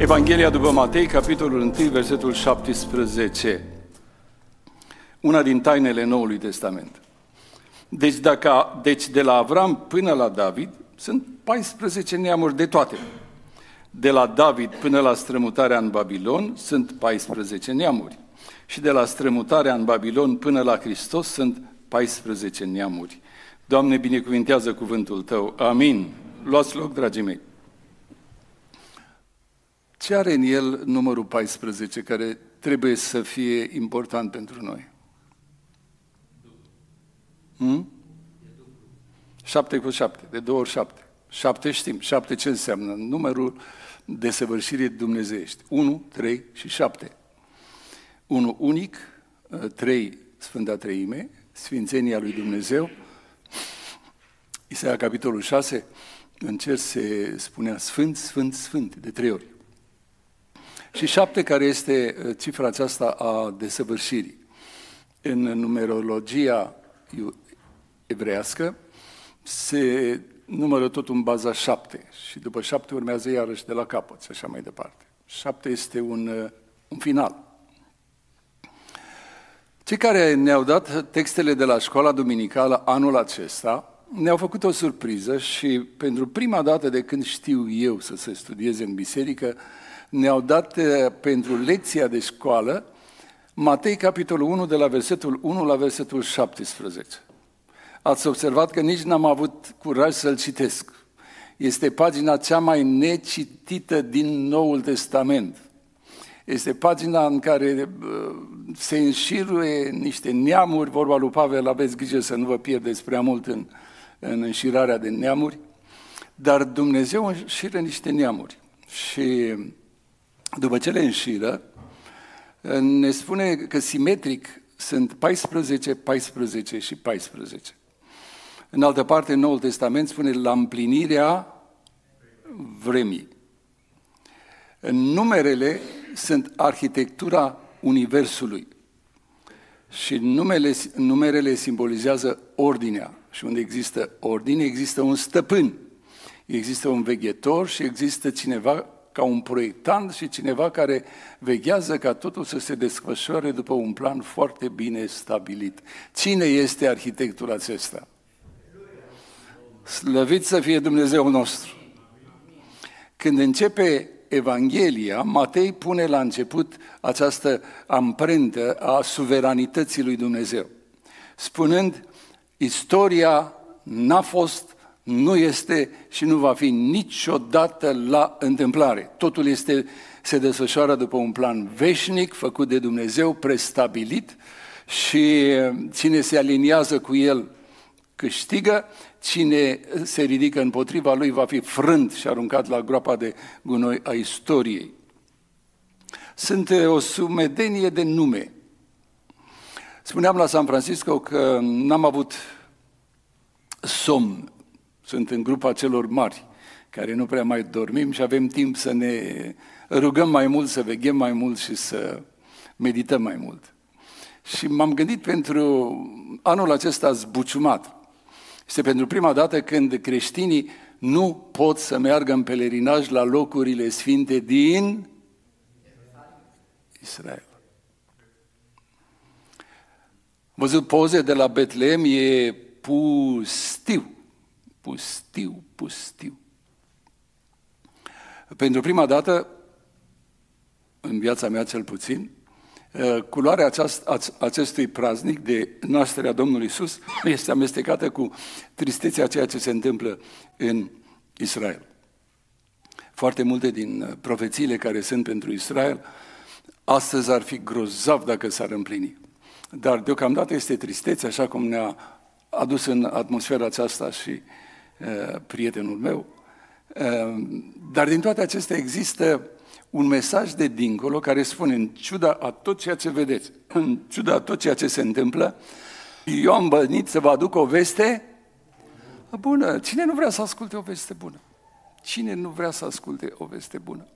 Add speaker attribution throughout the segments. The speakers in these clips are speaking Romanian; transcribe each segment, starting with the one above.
Speaker 1: Evanghelia după Matei, capitolul 1, versetul 17. Una din tainele Noului Testament. Deci, dacă, deci de la Avram până la David sunt 14 neamuri de toate. De la David până la strămutarea în Babilon sunt 14 neamuri. Și de la strămutarea în Babilon până la Hristos sunt 14 neamuri. Doamne, binecuvintează cuvântul Tău. Amin. Luați loc, dragii mei. Ce are în el numărul 14 care trebuie să fie important pentru noi? Hmm? 7 cu 7, de două ori 7. 7 știm. 7 ce înseamnă? Numărul de săvârșire dumnezeiești. 1, 3 și 7. 1 unic, 3 Sfânta Treime, Sfințenia lui Dumnezeu. Isaia capitolul 6, în cer se spunea Sfânt, Sfânt, Sfânt, de trei ori. Și șapte, care este uh, cifra aceasta a desăvârșirii. În numerologia evrească se numără tot în baza șapte și după șapte urmează iarăși de la capăt și așa mai departe. Șapte este un, uh, un final. Cei care ne-au dat textele de la școala duminicală anul acesta ne-au făcut o surpriză și pentru prima dată de când știu eu să se studieze în biserică, ne-au dat uh, pentru lecția de școală Matei, capitolul 1, de la versetul 1 la versetul 17. Ați observat că nici n-am avut curaj să-l citesc. Este pagina cea mai necitită din Noul Testament. Este pagina în care uh, se înșiruie niște neamuri, vorba lui Pavel, aveți grijă să nu vă pierdeți prea mult în, în înșirarea de neamuri, dar Dumnezeu înșiră niște neamuri. Și după ce le înșiră, ne spune că simetric sunt 14, 14 și 14. În altă parte, în Noul Testament spune la împlinirea vremii. Numerele sunt arhitectura Universului și numele, numerele simbolizează ordinea. Și unde există ordine, există un stăpân, există un veghetor și există cineva ca un proiectant și cineva care veghează ca totul să se desfășoare după un plan foarte bine stabilit. Cine este arhitectul acesta? Slăvit să fie Dumnezeu nostru! Când începe Evanghelia, Matei pune la început această amprentă a suveranității lui Dumnezeu, spunând, istoria n-a fost, nu este și nu va fi niciodată la întâmplare. Totul este, se desfășoară după un plan veșnic, făcut de Dumnezeu, prestabilit și cine se aliniază cu el câștigă, cine se ridică împotriva lui va fi frânt și aruncat la groapa de gunoi a istoriei. Sunt o sumedenie de nume. Spuneam la San Francisco că n-am avut somn. Sunt în grupa celor mari, care nu prea mai dormim și avem timp să ne rugăm mai mult, să veghem mai mult și să medităm mai mult. Și m-am gândit pentru anul acesta zbuciumat. Este pentru prima dată când creștinii nu pot să meargă în pelerinaj la locurile sfinte din Israel. Văzut poze de la Betlehem, e pustiu, pustiu, pustiu. Pentru prima dată, în viața mea cel puțin, Uh, culoarea aceast, acestui praznic de nașterea Domnului Isus este amestecată cu tristețea ceea ce se întâmplă în Israel. Foarte multe din uh, profețiile care sunt pentru Israel astăzi ar fi grozav dacă s-ar împlini. Dar deocamdată este tristețe, așa cum ne-a adus în atmosfera aceasta și uh, prietenul meu. Uh, dar din toate acestea există un mesaj de dincolo care spune, în ciuda a tot ceea ce vedeți, în ciuda a tot ceea ce se întâmplă, eu am bănit să vă aduc o veste bună. Cine nu vrea să asculte o veste bună? Cine nu vrea să asculte o veste bună?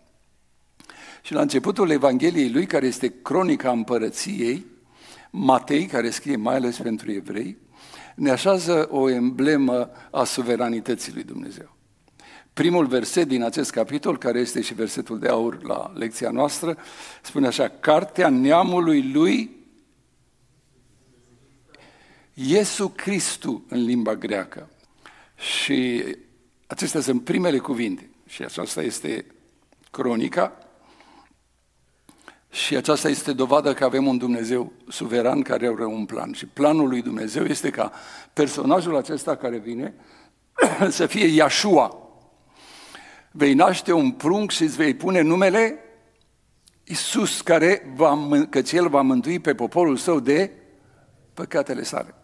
Speaker 1: Și la începutul Evangheliei lui, care este cronica împărăției, Matei, care scrie mai ales pentru evrei, ne așează o emblemă a suveranității lui Dumnezeu. Primul verset din acest capitol, care este și versetul de aur la lecția noastră, spune așa, Cartea neamului lui Iesu Cristu în limba greacă. Și acestea sunt primele cuvinte. Și aceasta este cronica. Și aceasta este dovadă că avem un Dumnezeu suveran care are un plan. Și planul lui Dumnezeu este ca personajul acesta care vine să fie Iashua. Vei naște un prunc și îți vei pune numele Isus, care va, căci El va mântui pe poporul său de păcatele sale.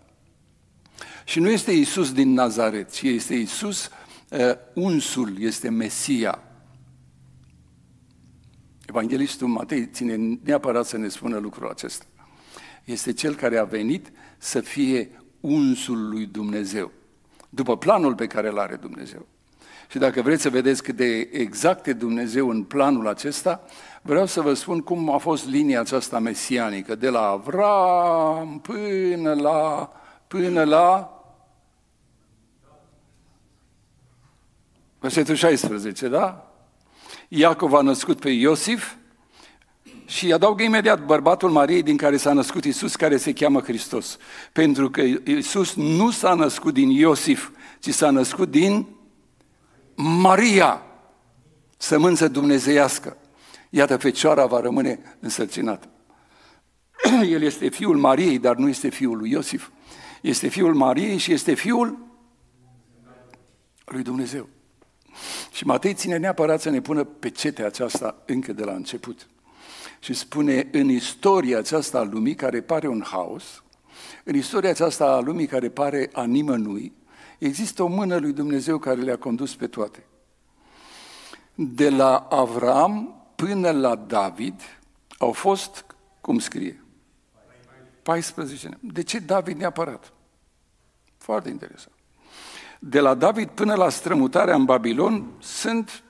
Speaker 1: Și nu este Isus din Nazaret, ci este Isus uh, unsul, este Mesia. Evanghelistul Matei ține neapărat să ne spună lucrul acesta. Este cel care a venit să fie unsul lui Dumnezeu, după planul pe care îl are Dumnezeu. Și dacă vreți să vedeți cât de exact e Dumnezeu în planul acesta, vreau să vă spun cum a fost linia aceasta mesianică, de la Avram până la, până la Versetul 16, da? Iacov a născut pe Iosif și adaugă imediat bărbatul Mariei din care s-a născut Isus, care se cheamă Hristos. Pentru că Isus nu s-a născut din Iosif, ci s-a născut din Maria, sămânță dumnezeiască. Iată, fecioara va rămâne însărcinată. El este fiul Mariei, dar nu este fiul lui Iosif. Este fiul Mariei și este fiul lui Dumnezeu. Și Matei ține neapărat să ne pună pe cetea aceasta încă de la început. Și spune, în istoria aceasta a lumii care pare un haos, în istoria aceasta a lumii care pare a nimănui, există o mână lui Dumnezeu care le-a condus pe toate. De la Avram până la David au fost, cum scrie, 14 ani. De ce David neapărat? Foarte interesant de la David până la strămutarea în Babilon sunt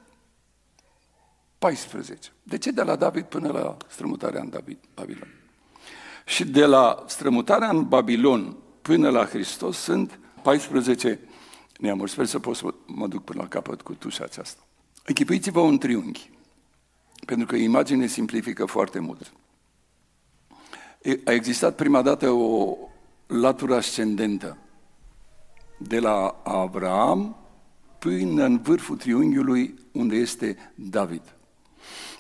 Speaker 1: 14. De ce de la David până la strămutarea în David, Babilon? Și de la strămutarea în Babilon până la Hristos sunt 14 neamuri. Sper să pot să mă duc până la capăt cu tușa aceasta. Închipuiți-vă un triunghi, pentru că imagine simplifică foarte mult. A existat prima dată o latură ascendentă de la Abraham până în vârful triunghiului unde este David.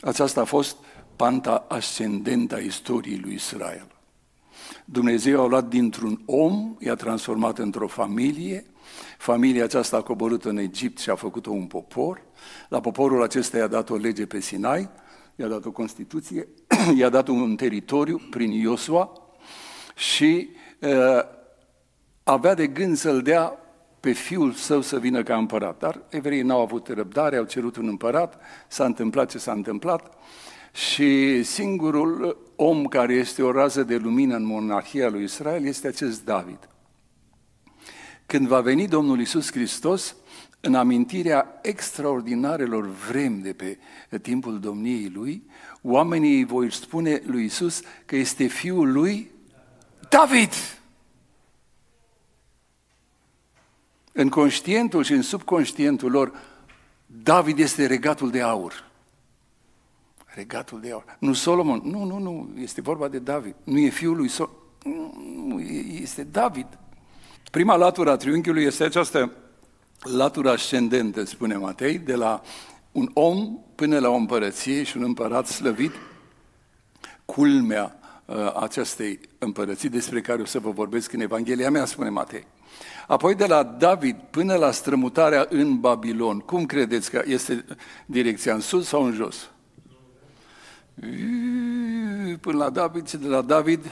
Speaker 1: Aceasta a fost panta ascendentă a istoriei lui Israel. Dumnezeu a luat dintr-un om, i-a transformat într-o familie, familia aceasta a coborât în Egipt și a făcut-o un popor, la poporul acesta i-a dat o lege pe Sinai, i-a dat o Constituție, i-a dat un teritoriu prin Iosua și uh, avea de gând să-l dea pe fiul său să vină ca împărat. Dar evreii n-au avut răbdare, au cerut un împărat, s-a întâmplat ce s-a întâmplat și singurul om care este o rază de lumină în monarhia lui Israel este acest David. Când va veni Domnul Isus Hristos, în amintirea extraordinarelor vrem de pe timpul domniei lui, oamenii voi spune lui Isus că este fiul lui David. În conștientul și în subconștientul lor, David este regatul de aur. Regatul de aur. Nu Solomon, nu, nu, nu, este vorba de David. Nu e fiul lui Solomon, nu, este David. Prima latură a triunghiului este această latură ascendentă, spune Matei, de la un om până la o împărăție și un împărat slăvit, culmea uh, acestei împărății despre care o să vă vorbesc în Evanghelia mea, spune Matei. Apoi de la David până la strămutarea în Babilon, cum credeți că este direcția, în sus sau în jos? Până la David și de la David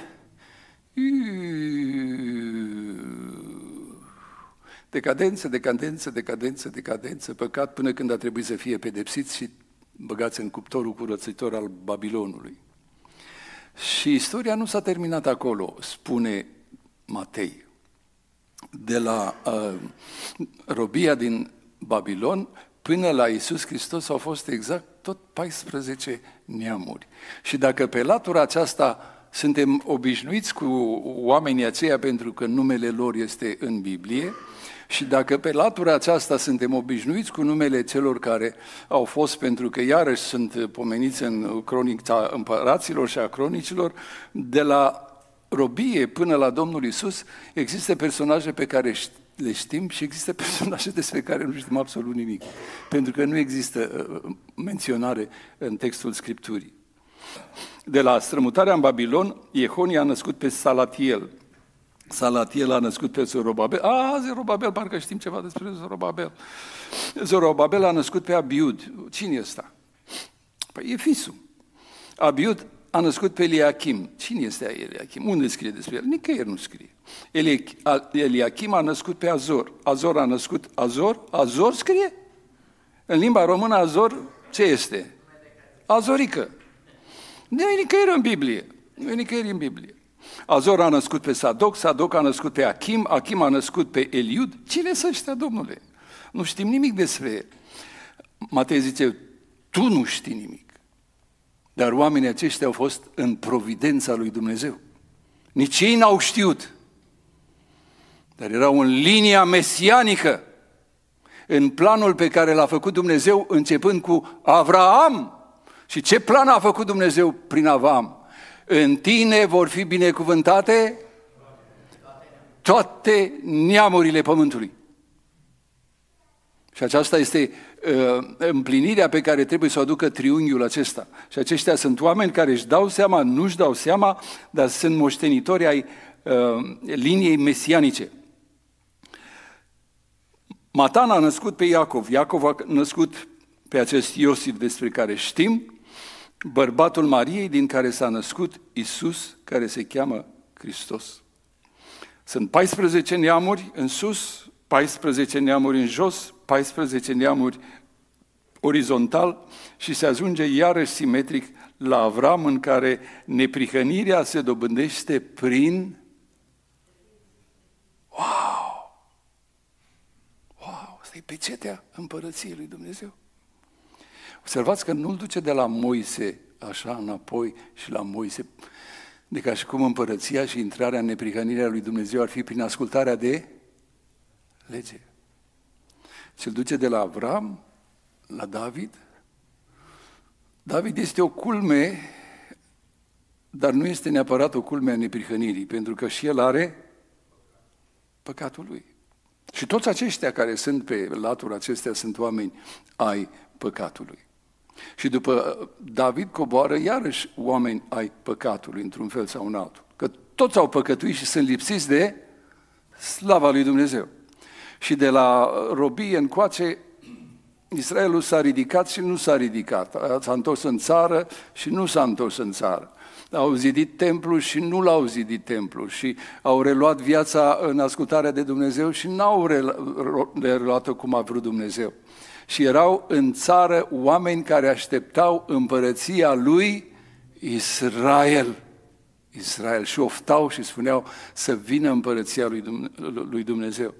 Speaker 1: decadență, decadență, decadență, decadență, păcat până când a trebuit să fie pedepsit și băgați în cuptorul curățitor al Babilonului. Și istoria nu s-a terminat acolo, spune Matei de la uh, robia din Babilon până la Isus Hristos au fost exact tot 14 neamuri. Și dacă pe latura aceasta Suntem obișnuiți cu oamenii aceia pentru că numele lor este în Biblie și dacă pe latura aceasta suntem obișnuiți cu numele celor care au fost, pentru că iarăși sunt pomeniți în cronica împăraților și a cronicilor, de la robie până la Domnul Isus, există personaje pe care le știm și există personaje despre care nu știm absolut nimic, pentru că nu există uh, menționare în textul Scripturii. De la strămutarea în Babilon, Iehonia a născut pe Salatiel. Salatiel a născut pe Zorobabel. A, Zorobabel, parcă știm ceva despre Zorobabel. Zorobabel a născut pe Abiud. Cine e ăsta? Păi e fisul. Abiud a născut pe Eliachim. Cine este Eliachim? Unde scrie despre el? Nicăieri nu scrie. Eliachim a născut pe Azor. Azor a născut Azor. Azor scrie? În limba română Azor ce este? Azorică. Nu e nicăieri în Biblie. Nu e nicăieri în Biblie. Azor a născut pe Sadoc, Sadoc a născut pe Achim, Achim a născut pe Eliud. Cine să ăștia, domnule? Nu știm nimic despre el. Matei zice, tu nu știi nimic. Dar oamenii aceștia au fost în providența lui Dumnezeu. Nici ei n-au știut. Dar erau în linia mesianică, în planul pe care l-a făcut Dumnezeu începând cu Avraam. Și ce plan a făcut Dumnezeu prin Avram? În tine vor fi binecuvântate toate neamurile pământului. Și aceasta este uh, împlinirea pe care trebuie să o aducă triunghiul acesta. Și aceștia sunt oameni care își dau seama, nu își dau seama, dar sunt moștenitori ai uh, liniei mesianice. Matan a născut pe Iacov, Iacov a născut pe acest Iosif despre care știm, bărbatul Mariei din care s-a născut Isus, care se cheamă Hristos. Sunt 14 neamuri în sus, 14 neamuri în jos, 14 neamuri orizontal și se ajunge iarăși simetric la Avram în care neprihănirea se dobândește prin Wow! Wow! Asta e pecetea împărăției lui Dumnezeu. Observați că nu-l duce de la Moise așa înapoi și la Moise, de ca și cum împărăția și intrarea în neprihănirea lui Dumnezeu ar fi prin ascultarea de lege. Și-l duce de la Avram la David. David este o culme, dar nu este neapărat o culme a neprihănirii, pentru că și el are păcatul lui. Și toți aceștia care sunt pe latura acestea sunt oameni ai păcatului. Și după David coboară iarăși oameni ai păcatului, într-un fel sau în altul. Că toți au păcătuit și sunt lipsiți de slava lui Dumnezeu. Și de la robie încoace, Israelul s-a ridicat și nu s-a ridicat. S-a întors în țară și nu s-a întors în țară. Au zidit templu și nu l-au zidit templu și au reluat viața în ascultarea de Dumnezeu și n-au reluat-o cum a vrut Dumnezeu și erau în țară oameni care așteptau împărăția lui Israel. Israel și oftau și spuneau să vină împărăția lui Dumnezeu.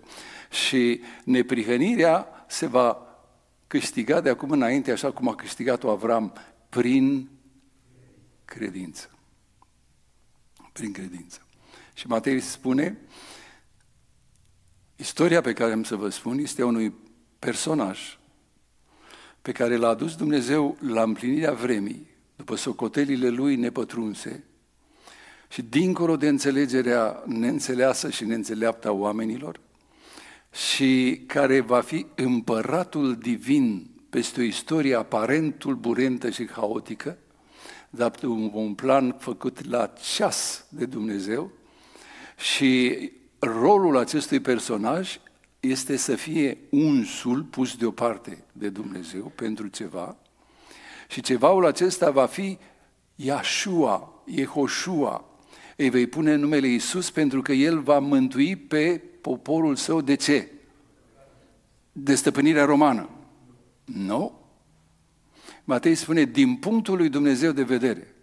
Speaker 1: Și neprihănirea se va câștiga de acum înainte, așa cum a câștigat-o Avram, prin credință. Prin credință. Și Matei spune, istoria pe care am să vă spun este unui personaj pe care l-a adus Dumnezeu la împlinirea vremii, după socotelile lui nepătrunse, și dincolo de înțelegerea neînțeleasă și neînțeleaptă a oamenilor, și care va fi împăratul divin peste o istorie aparent tulburentă și haotică, dar un, un plan făcut la ceas de Dumnezeu și rolul acestui personaj este să fie unsul pus deoparte de Dumnezeu pentru ceva și cevaul acesta va fi Iashua, Yehoshua. Îi vei pune numele Isus pentru că El va mântui pe poporul său de ce? De stăpânirea romană. Nu. Matei spune, din punctul lui Dumnezeu de vedere,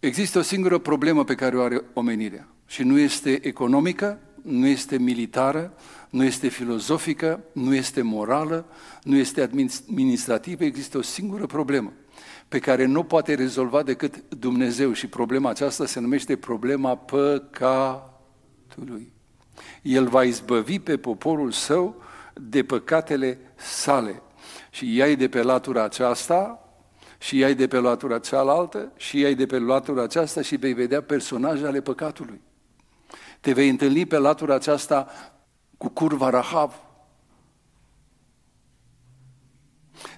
Speaker 1: există o singură problemă pe care o are omenirea și nu este economică, nu este militară, nu este filozofică, nu este morală, nu este administrativă, există o singură problemă. Pe care nu poate rezolva decât Dumnezeu și problema aceasta se numește problema păcatului. El va izbăvi pe poporul său de păcatele sale. Și iai de pe latura aceasta, și iai de pe latura cealaltă, și iai de pe latura aceasta și vei vedea personaje ale păcatului. Te vei întâlni pe latura aceasta cu curva Rahav.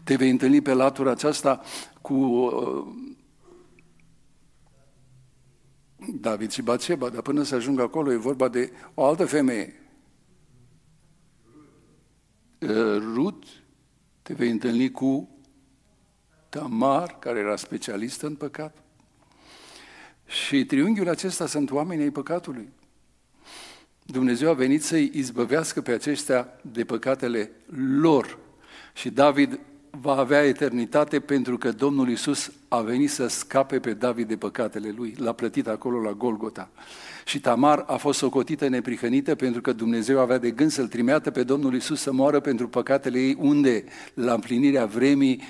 Speaker 1: Te vei întâlni pe latura aceasta cu uh, David și Batseba, dar până să ajungă acolo e vorba de o altă femeie. Uh, Rut, te vei întâlni cu Tamar, care era specialistă în păcat. Și triunghiul acesta sunt oamenii ai păcatului. Dumnezeu a venit să-i izbăvească pe aceștia de păcatele lor. Și David va avea eternitate pentru că Domnul Isus a venit să scape pe David de păcatele lui. L-a plătit acolo la Golgota. Și Tamar a fost socotită neprihănită pentru că Dumnezeu avea de gând să-l trimeată pe Domnul Isus să moară pentru păcatele ei, unde? La împlinirea vremii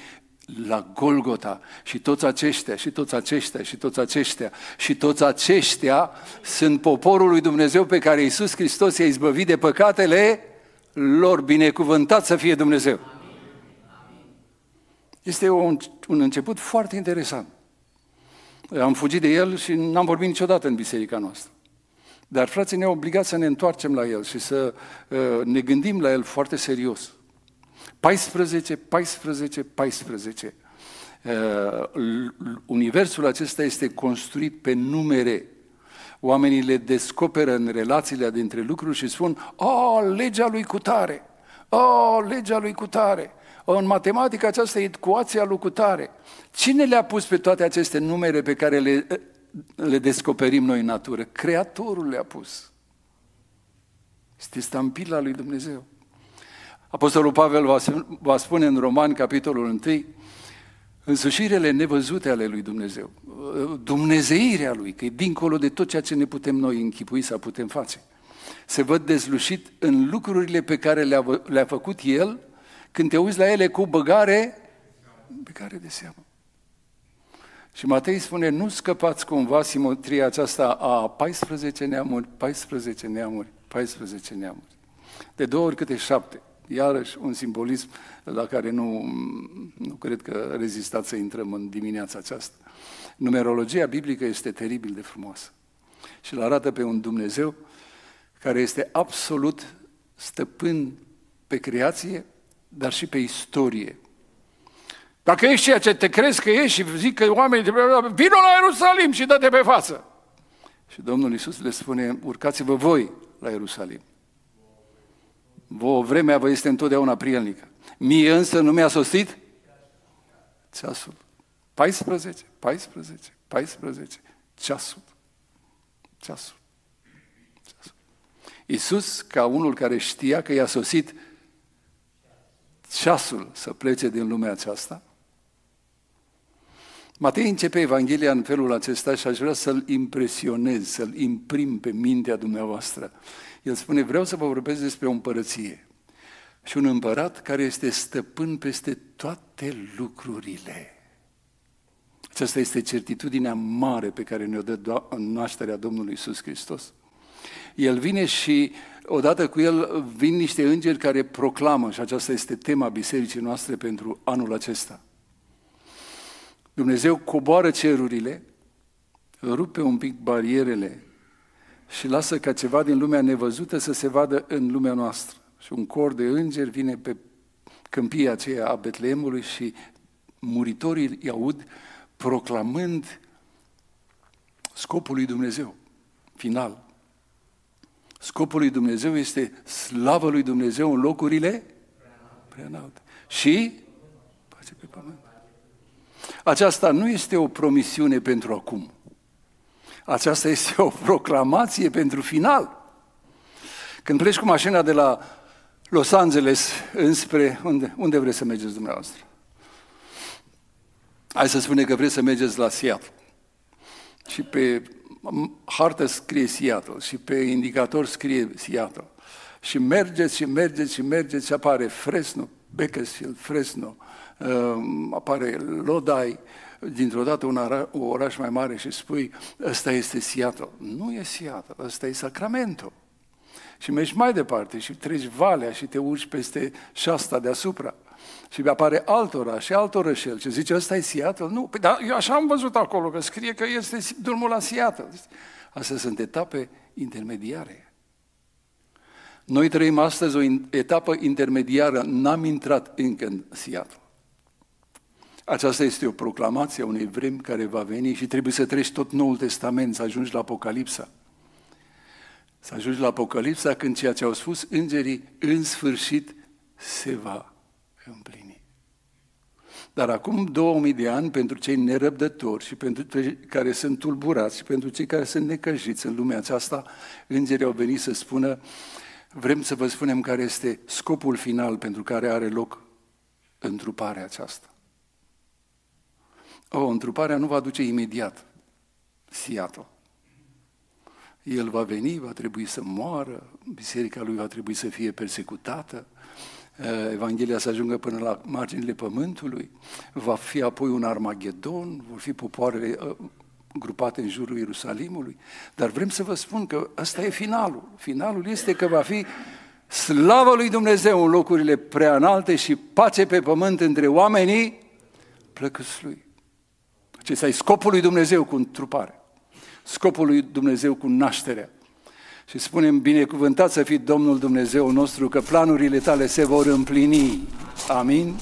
Speaker 1: la Golgota și toți aceștia, și toți aceștia, și toți aceștia, și toți aceștia sunt poporul lui Dumnezeu pe care Iisus Hristos i-a izbăvit de păcatele lor. Binecuvântat să fie Dumnezeu! Este un, un început foarte interesant. Am fugit de el și n-am vorbit niciodată în biserica noastră. Dar frații ne-au obligat să ne întoarcem la el și să uh, ne gândim la el foarte serios. 14, 14, 14. Universul acesta este construit pe numere. Oamenii le descoperă în relațiile dintre lucruri și spun, oh, legea lui cutare, oh, legea lui cutare. În matematică aceasta e ecuația lui cutare. Cine le-a pus pe toate aceste numere pe care le, le descoperim noi în natură? Creatorul le-a pus. Este stampila lui Dumnezeu. Apostolul Pavel va, va spune în Roman, capitolul 1, însușirile nevăzute ale lui Dumnezeu, dumnezeirea lui, că e dincolo de tot ceea ce ne putem noi închipui să putem face. Se văd dezlușit în lucrurile pe care le-a, le făcut El, când te uiți la ele cu băgare, băgare de seamă. Și Matei spune, nu scăpați cumva simetria aceasta a 14 neamuri, 14 neamuri, 14 neamuri. De două ori câte șapte iarăși un simbolism la care nu, nu cred că rezistați să intrăm în dimineața aceasta. Numerologia biblică este teribil de frumoasă și îl arată pe un Dumnezeu care este absolut stăpân pe creație, dar și pe istorie. Dacă ești ceea ce te crezi că ești și zic că oamenii te vină la Ierusalim și dă-te pe față. Și Domnul Iisus le spune, urcați-vă voi la Ierusalim. Vă, vremea vă este întotdeauna prielnică. Mie însă nu mi-a sosit ceasul. 14, 14, 14, ceasul. Ceasul. ceasul. Iisus, ca unul care știa că i-a sosit ceasul să plece din lumea aceasta, Matei începe Evanghelia în felul acesta și aș vrea să-l impresionez, să-l imprim pe mintea dumneavoastră. El spune, vreau să vă vorbesc despre o împărăție și un împărat care este stăpân peste toate lucrurile. Aceasta este certitudinea mare pe care ne-o dă nașterea Domnului Isus Hristos. El vine și odată cu el vin niște îngeri care proclamă, și aceasta este tema bisericii noastre pentru anul acesta. Dumnezeu coboară cerurile, rupe un pic barierele și lasă ca ceva din lumea nevăzută să se vadă în lumea noastră. Și un cor de îngeri vine pe câmpia aceea a Betleemului și muritorii îi aud proclamând scopul lui Dumnezeu, final. Scopul lui Dumnezeu este slavă lui Dumnezeu în locurile prea înalte. Și pace pe pământ. Aceasta nu este o promisiune pentru acum. Aceasta este o proclamație pentru final. Când pleci cu mașina de la Los Angeles înspre... Unde, unde vreți să mergeți dumneavoastră? Hai să spune că vreți să mergeți la Seattle. Și pe hartă scrie Seattle și pe indicator scrie Seattle. Și mergeți și mergeți și mergeți și apare Fresno, Bakersfield, Fresno, uh, apare Lodi, dintr-o dată un ara, un oraș mai mare și spui, ăsta este Seattle. Nu e Seattle, ăsta e Sacramento. Și mergi mai departe și treci valea și te urci peste șasta deasupra. Și apare alt oraș și alt orășel și zice, ăsta e Seattle? Nu, păi, dar eu așa am văzut acolo, că scrie că este drumul la Seattle. Astea sunt etape intermediare. Noi trăim astăzi o etapă intermediară, n-am intrat încă în Seattle. Aceasta este o proclamație a unei vremi care va veni și trebuie să treci tot Noul Testament, să ajungi la Apocalipsa. Să ajungi la Apocalipsa când ceea ce au spus îngerii în sfârșit se va împlini. Dar acum 2000 de ani, pentru cei nerăbdători și pentru cei care sunt tulburați și pentru cei care sunt necăjiți în lumea aceasta, îngerii au venit să spună, vrem să vă spunem care este scopul final pentru care are loc întruparea aceasta. O, întruparea nu va duce imediat. Seattle. El va veni, va trebui să moară, biserica lui va trebui să fie persecutată, eh, Evanghelia să ajungă până la marginile pământului, va fi apoi un Armagedon, vor fi popoarele eh, grupate în jurul Ierusalimului, dar vrem să vă spun că ăsta e finalul. Finalul este că va fi slavă lui Dumnezeu în locurile prea înalte și pace pe pământ între oamenii plăcuți lui. Acesta e scopul lui Dumnezeu cu întrupare. Scopul lui Dumnezeu cu nașterea. Și spunem, binecuvântat să fii Domnul Dumnezeu nostru, că planurile tale se vor împlini. Amin.